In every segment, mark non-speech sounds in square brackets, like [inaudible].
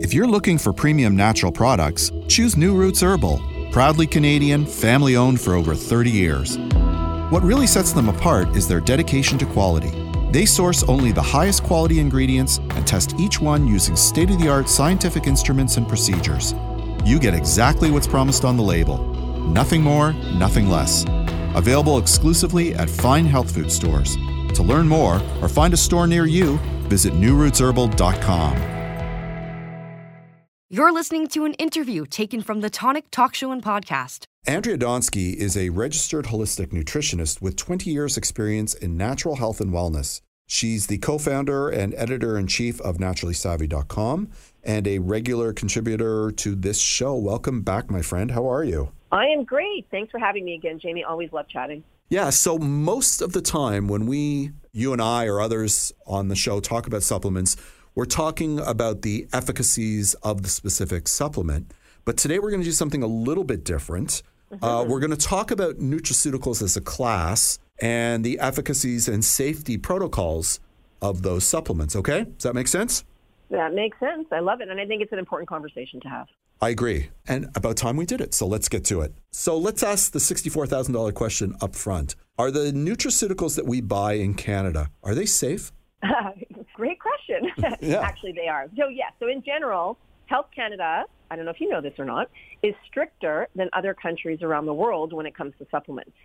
If you're looking for premium natural products, choose New Roots Herbal. Proudly Canadian, family owned for over 30 years. What really sets them apart is their dedication to quality. They source only the highest quality ingredients and test each one using state of the art scientific instruments and procedures. You get exactly what's promised on the label. Nothing more, nothing less. Available exclusively at fine health food stores. To learn more or find a store near you, visit newrootsherbal.com. You're listening to an interview taken from the Tonic Talk Show and Podcast. Andrea Donsky is a registered holistic nutritionist with 20 years' experience in natural health and wellness. She's the co founder and editor in chief of naturallysavvy.com and a regular contributor to this show. Welcome back, my friend. How are you? I am great. Thanks for having me again, Jamie. Always love chatting. Yeah, so most of the time when we, you and I or others on the show talk about supplements, we're talking about the efficacies of the specific supplement. But today we're going to do something a little bit different. Mm-hmm. Uh, we're going to talk about nutraceuticals as a class and the efficacies and safety protocols of those supplements. Okay? Does that make sense? That makes sense. I love it. And I think it's an important conversation to have. I agree. And about time we did it. So let's get to it. So let's ask the $64,000 question up front. Are the nutraceuticals that we buy in Canada, are they safe? [laughs] Great question. [laughs] [laughs] yeah. Actually, they are. So, yes. So, in general, Health Canada, I don't know if you know this or not, is stricter than other countries around the world when it comes to supplements.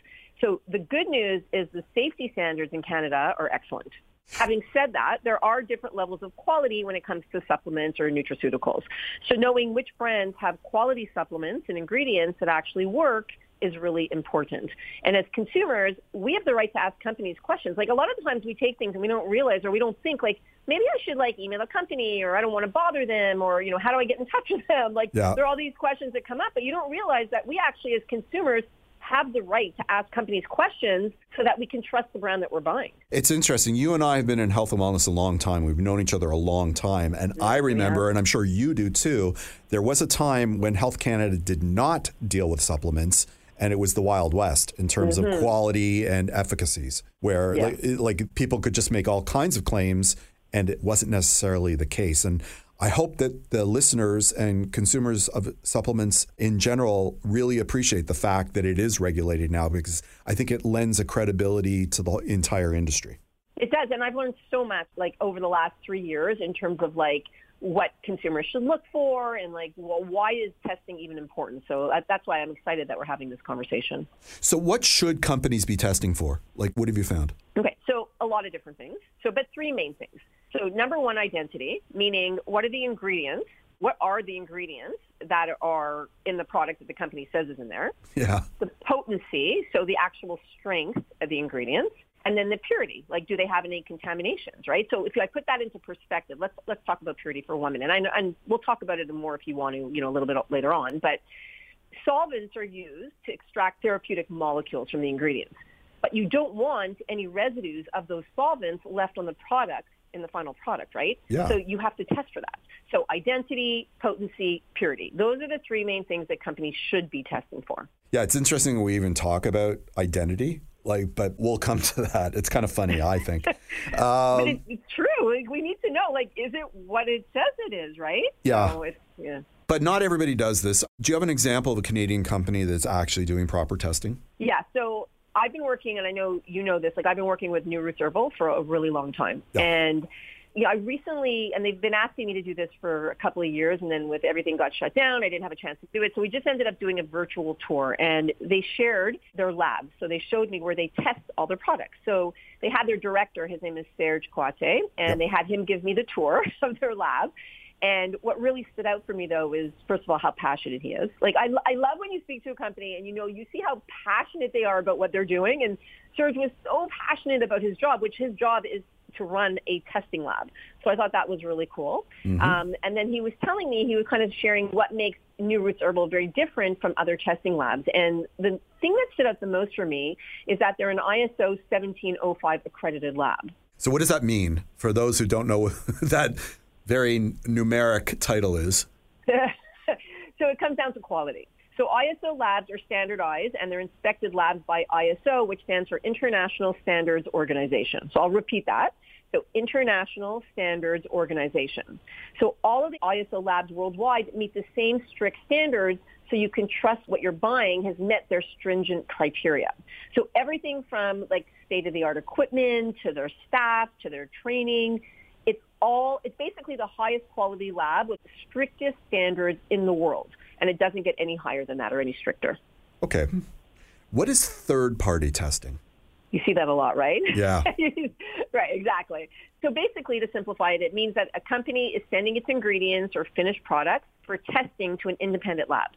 So, the good news is the safety standards in Canada are excellent. Having said that, there are different levels of quality when it comes to supplements or nutraceuticals. So knowing which brands have quality supplements and ingredients that actually work is really important. And as consumers, we have the right to ask companies questions. Like a lot of times we take things and we don't realize or we don't think like maybe I should like email a company or I don't want to bother them or you know how do I get in touch with them? Like yeah. there are all these questions that come up, but you don't realize that we actually as consumers have the right to ask companies questions so that we can trust the brand that we're buying. It's interesting. You and I have been in health and wellness a long time. We've known each other a long time. And I mm-hmm. remember, yeah. and I'm sure you do too, there was a time when Health Canada did not deal with supplements and it was the Wild West in terms mm-hmm. of quality and efficacies, where yes. like, like people could just make all kinds of claims and it wasn't necessarily the case. And I hope that the listeners and consumers of supplements in general really appreciate the fact that it is regulated now because I think it lends a credibility to the entire industry. It does, and I've learned so much like over the last three years in terms of like what consumers should look for and like well, why is testing even important? So uh, that's why i'm excited that we're having this conversation. So what should companies be testing for? Like what have you found? Okay so a lot of different things. So but three main things. So number one identity meaning what are the ingredients? What are the ingredients that are in the product that the company says is in there? Yeah. The potency so the actual strength of the ingredients and then the purity, like do they have any contaminations, right? So if I put that into perspective, let's let's talk about purity for minute. And, I, and we'll talk about it more if you want to, you know, a little bit later on. But solvents are used to extract therapeutic molecules from the ingredients, but you don't want any residues of those solvents left on the product in the final product, right? Yeah. So you have to test for that. So identity, potency, purity. Those are the three main things that companies should be testing for. Yeah, it's interesting we even talk about identity like but we'll come to that. It's kind of funny i think. [laughs] Um, but it's true. Like, we need to know like is it what it says it is right? Yeah, so yeah. But not everybody does this. Do you have an example of a canadian company that's actually doing proper testing? Yeah. So i've been working and i know you know this like i've been working with new roots herbal for a really long time. Yeah. and you know, I recently, and they've been asking me to do this for a couple of years, and then with everything got shut down, I didn't have a chance to do it. So we just ended up doing a virtual tour, and they shared their lab. So they showed me where they test all their products. So they had their director, his name is Serge Coate, and they had him give me the tour [laughs] of their lab. And what really stood out for me though is, first of all, how passionate he is. Like I, I love when you speak to a company and you know you see how passionate they are about what they're doing. And Serge was so passionate about his job, which his job is to run a testing lab. So I thought that was really cool. Mm-hmm. Um, and then he was telling me, he was kind of sharing what makes New Roots Herbal very different from other testing labs. And the thing that stood out the most for me is that they're an ISO 1705 accredited lab. So what does that mean for those who don't know what [laughs] that very numeric title is? [laughs] so it comes down to quality. So ISO labs are standardized and they're inspected labs by ISO, which stands for International Standards Organization. So I'll repeat that. So International Standards Organization. So all of the ISO labs worldwide meet the same strict standards so you can trust what you're buying has met their stringent criteria. So everything from like state-of-the-art equipment to their staff to their training, it's all, it's basically the highest quality lab with the strictest standards in the world. And it doesn't get any higher than that or any stricter. Okay. What is third party testing? You see that a lot, right? Yeah. [laughs] right, exactly. So basically, to simplify it, it means that a company is sending its ingredients or finished products for testing to an independent lab.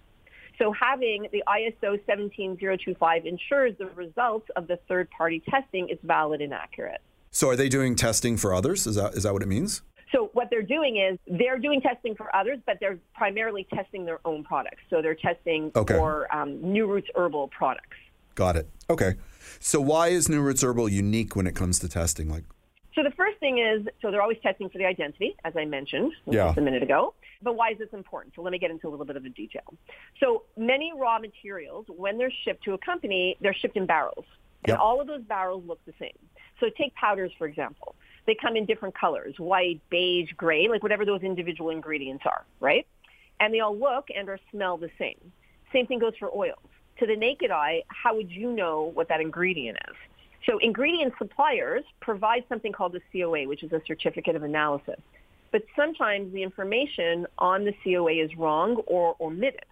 So having the ISO 17025 ensures the results of the third-party testing is valid and accurate. So are they doing testing for others? Is that is that what it means? So what they're doing is they're doing testing for others, but they're primarily testing their own products. So they're testing okay. for um, New Roots Herbal products. Got it. Okay. So why is New Roots Herbal unique when it comes to testing? Like, so the first thing is, so they're always testing for the identity, as I mentioned yeah. just a minute ago. But why is this important? So let me get into a little bit of the detail. So many raw materials, when they're shipped to a company, they're shipped in barrels. And yep. all of those barrels look the same. So take powders, for example. They come in different colors, white, beige, gray, like whatever those individual ingredients are, right? And they all look and or smell the same. Same thing goes for oils. To the naked eye, how would you know what that ingredient is? So ingredient suppliers provide something called a COA, which is a certificate of analysis. But sometimes the information on the COA is wrong or omitted.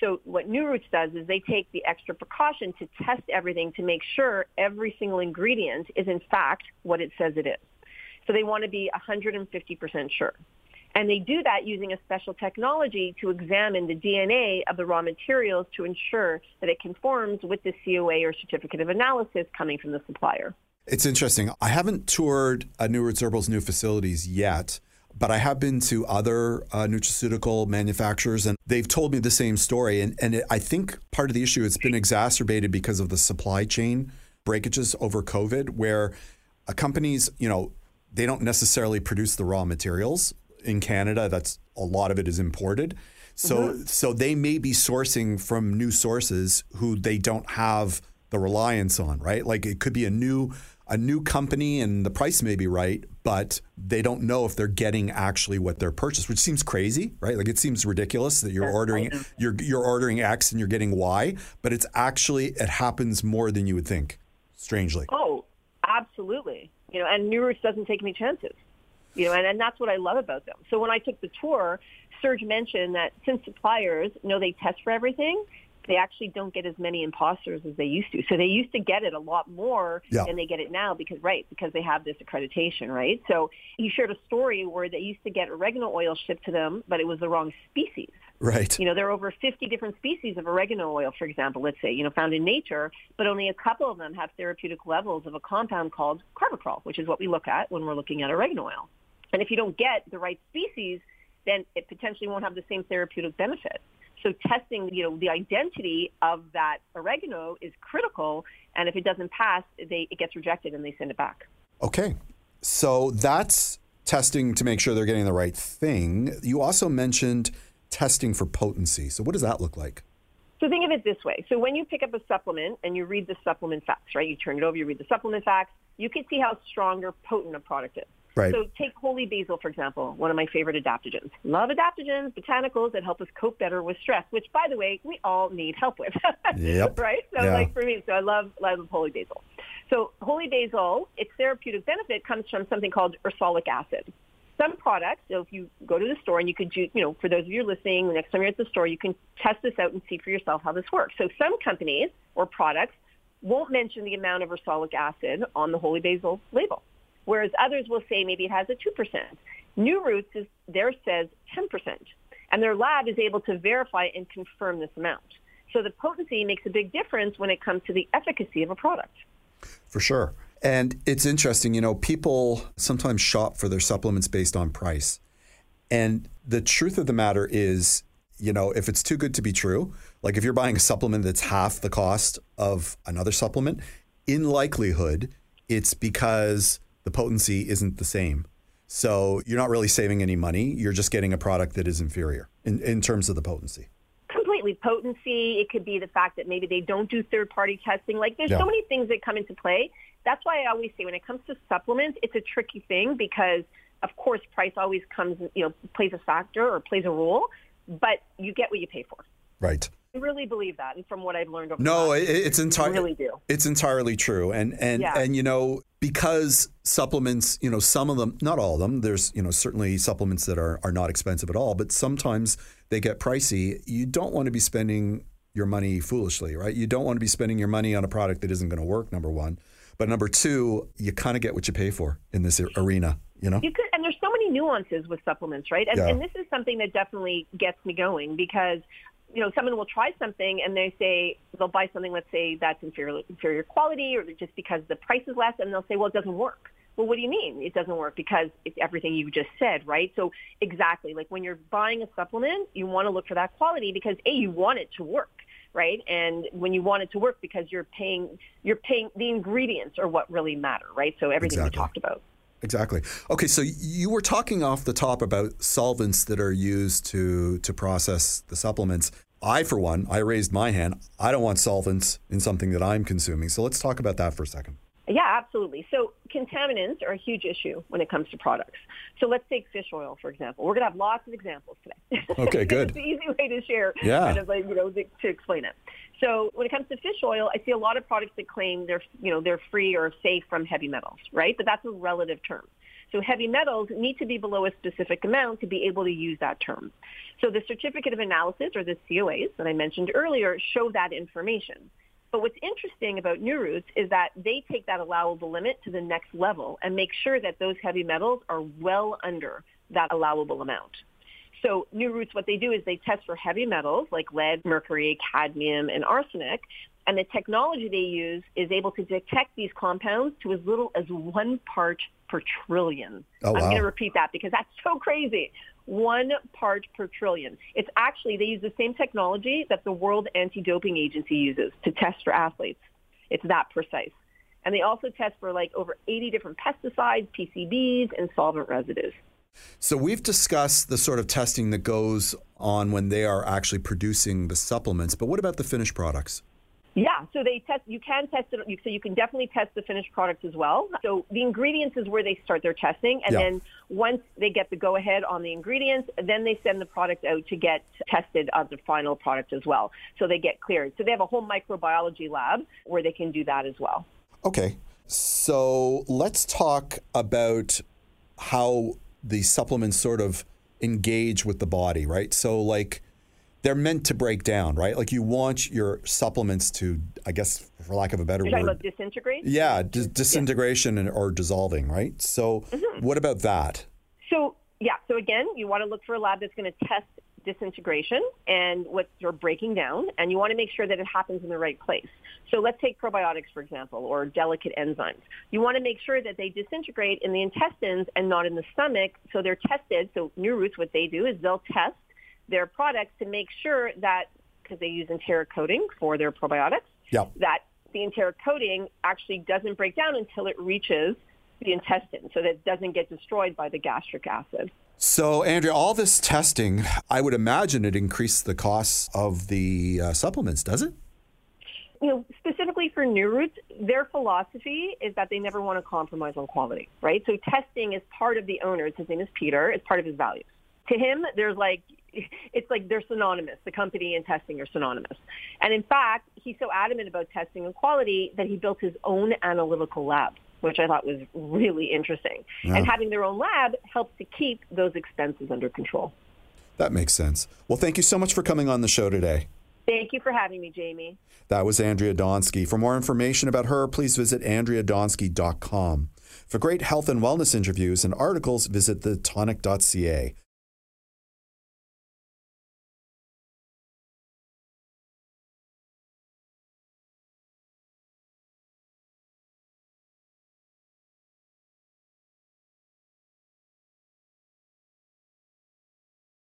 So what New Roots does is they take the extra precaution to test everything to make sure every single ingredient is in fact what it says it is. So they want to be 150% sure. And they do that using a special technology to examine the DNA of the raw materials to ensure that it conforms with the COA or certificate of analysis coming from the supplier. It's interesting. I haven't toured uh, New Roots Herbal's new facilities yet, but I have been to other uh, nutraceutical manufacturers, and they've told me the same story. And, and it, I think part of the issue it's been exacerbated because of the supply chain breakages over COVID, where uh, companies, you know, they don't necessarily produce the raw materials in Canada. That's a lot of it is imported. So mm-hmm. so they may be sourcing from new sources who they don't have the reliance on, right? Like it could be a new a new company and the price may be right, but they don't know if they're getting actually what they're purchased, which seems crazy, right? Like it seems ridiculous that you're ordering you're you're ordering X and you're getting Y, but it's actually it happens more than you would think. Strangely. Oh. You know, and New Roots doesn't take any chances you know, and, and that's what I love about them. So when I took the tour, Serge mentioned that since suppliers know they test for everything, they actually don't get as many imposters as they used to. So they used to get it a lot more yeah. than they get it now because, right, because they have this accreditation, right? So he shared a story where they used to get oregano oil shipped to them, but it was the wrong species. Right. You know, there are over 50 different species of oregano oil, for example, let's say, you know, found in nature, but only a couple of them have therapeutic levels of a compound called carvacrol, which is what we look at when we're looking at oregano oil. And if you don't get the right species, then it potentially won't have the same therapeutic benefit. So testing, you know, the identity of that oregano is critical. And if it doesn't pass, they, it gets rejected and they send it back. Okay. So that's testing to make sure they're getting the right thing. You also mentioned testing for potency. So what does that look like? So think of it this way. So when you pick up a supplement and you read the supplement facts, right? You turn it over, you read the supplement facts, you can see how strong or potent a product is. Right. So take holy basil, for example, one of my favorite adaptogens. Love adaptogens, botanicals that help us cope better with stress, which, by the way, we all need help with. [laughs] yep. Right? So, yeah. like for me, so I love, love holy basil. So holy basil, its therapeutic benefit comes from something called ursolic acid. Some products, so if you go to the store and you could, you know, for those of you listening, the next time you're at the store, you can test this out and see for yourself how this works. So some companies or products won't mention the amount of ursolic acid on the holy basil label whereas others will say maybe it has a 2%. New Roots is, there says 10%, and their lab is able to verify and confirm this amount. So the potency makes a big difference when it comes to the efficacy of a product. For sure. And it's interesting, you know, people sometimes shop for their supplements based on price. And the truth of the matter is, you know, if it's too good to be true, like if you're buying a supplement that's half the cost of another supplement, in likelihood, it's because the potency isn't the same. So you're not really saving any money. You're just getting a product that is inferior in, in terms of the potency Completely potency. It could be the fact that maybe they don't do third party testing. Like there's Yeah. so many things that come into play. That's why I always say when it comes to supplements, it's a tricky thing because of course price always comes, you know, plays a factor or plays a role, but you get what you pay for. Right. I really believe that, and from what I've learned over No, the last, it's entirely really do. It's entirely true, and and Yeah. and you know because supplements, you know, some of them, not all of them. There's you know certainly supplements that are are not expensive at all, but sometimes they get pricey. You don't want to be spending your money foolishly, right? You don't want to be spending your money on a product that isn't going to work. Number one, but number two, you kind of get what you pay for in this arena. You know. You could, and there's so many nuances with supplements, right? And, Yeah. and this is something that definitely gets me going because, you know, someone will try something and they say they'll buy something, let's say that's inferior, inferior quality, or just because the price is less, and they'll say, well, it doesn't work. Well, what do you mean it doesn't work? Because it's everything you just said, right? So exactly, like when you're buying a supplement, you want to look for that quality because a you want it to work right? And when you want it to work because you're paying, you're paying the ingredients are what really matter, right? So everything Exactly. we talked about. Exactly. Okay, so you were talking off the top about solvents that are used to to process the supplements. I, for one, I raised my hand. I don't want solvents in something that I'm consuming. So let's talk about that for a second. Yeah, absolutely. So contaminants are a huge issue when it comes to products. So let's take fish oil, for example. We're going to have lots of examples today. Okay, [laughs] good. it's the easy way to share, Yeah. kind of like, you know, to, to explain it. So when it comes to fish oil, I see a lot of products that claim they're, you know, they're free or safe from heavy metals, right? But that's a relative term. So heavy metals need to be below a specific amount to be able to use that term. So the certificate of analysis or the COAs that I mentioned earlier show that information. But what's interesting about New Roots is that they take that allowable limit to the next level and make sure that those heavy metals are well under that allowable amount. So New Roots, what they do is they test for heavy metals like lead, mercury, cadmium, and arsenic. And the technology they use is able to detect these compounds to as little as one part per trillion. Oh, I'm going to repeat that because that's so crazy. One part per trillion. It's actually, they use the same technology that the World Anti-Doping Agency uses to test for athletes. It's that precise. And they also test for like over 80 different pesticides, PCBs, and solvent residues. So we've discussed the sort of testing that goes on when they are actually producing the supplements, but what about the finished products? Yeah, so they test. You can test it. you- So you can definitely test the finished product as well. So the ingredients is where they start their testing, and Yeah. then once they get the go ahead on the ingredients, then they send the product out to get tested on the final product as well. So they get cleared. So they have a whole microbiology lab where they can do that as well. Okay. So let's talk about how the supplements sort of engage with the body, right? So, like, they're meant to break down, right? Like, you want your supplements to, I guess, for lack of a better You're talking word, about disintegrate. yeah, dis- disintegration and, or dissolving, right? So, Mm-hmm. what about that? So yeah, so again, you want to look for a lab that's going to test disintegration and what you're breaking down, and you want to make sure that it happens in the right place. So let's take probiotics, for example, or delicate enzymes. You want to make sure that they disintegrate in the intestines and not in the stomach. So they're tested. So New Roots, what they do is they'll test their products to make sure that, because they use enteric coating for their probiotics, Yeah. that the enteric coating actually doesn't break down until it reaches the intestine so that it doesn't get destroyed by the gastric acid. So, Andrea, all this testing, I would imagine it increased the costs of the uh, supplements, does it? You know, specifically for New Roots, their philosophy is that they never want to compromise on quality, right? So testing is part of the owner's, his name is Peter, it's part of his values. To him, there's like, it's like they're synonymous. The company and testing are synonymous. And in fact, he's so adamant about testing and quality that he built his own analytical lab, which I thought was really interesting. Yeah. And having their own lab helps to keep those expenses under control. That makes sense. Well, thank you so much for coming on the show today. Thank you for having me, Jamie. That was Andrea Donsky. For more information about her, please visit andreadonsky.com. For great health and wellness interviews and articles, visit thetonic.ca.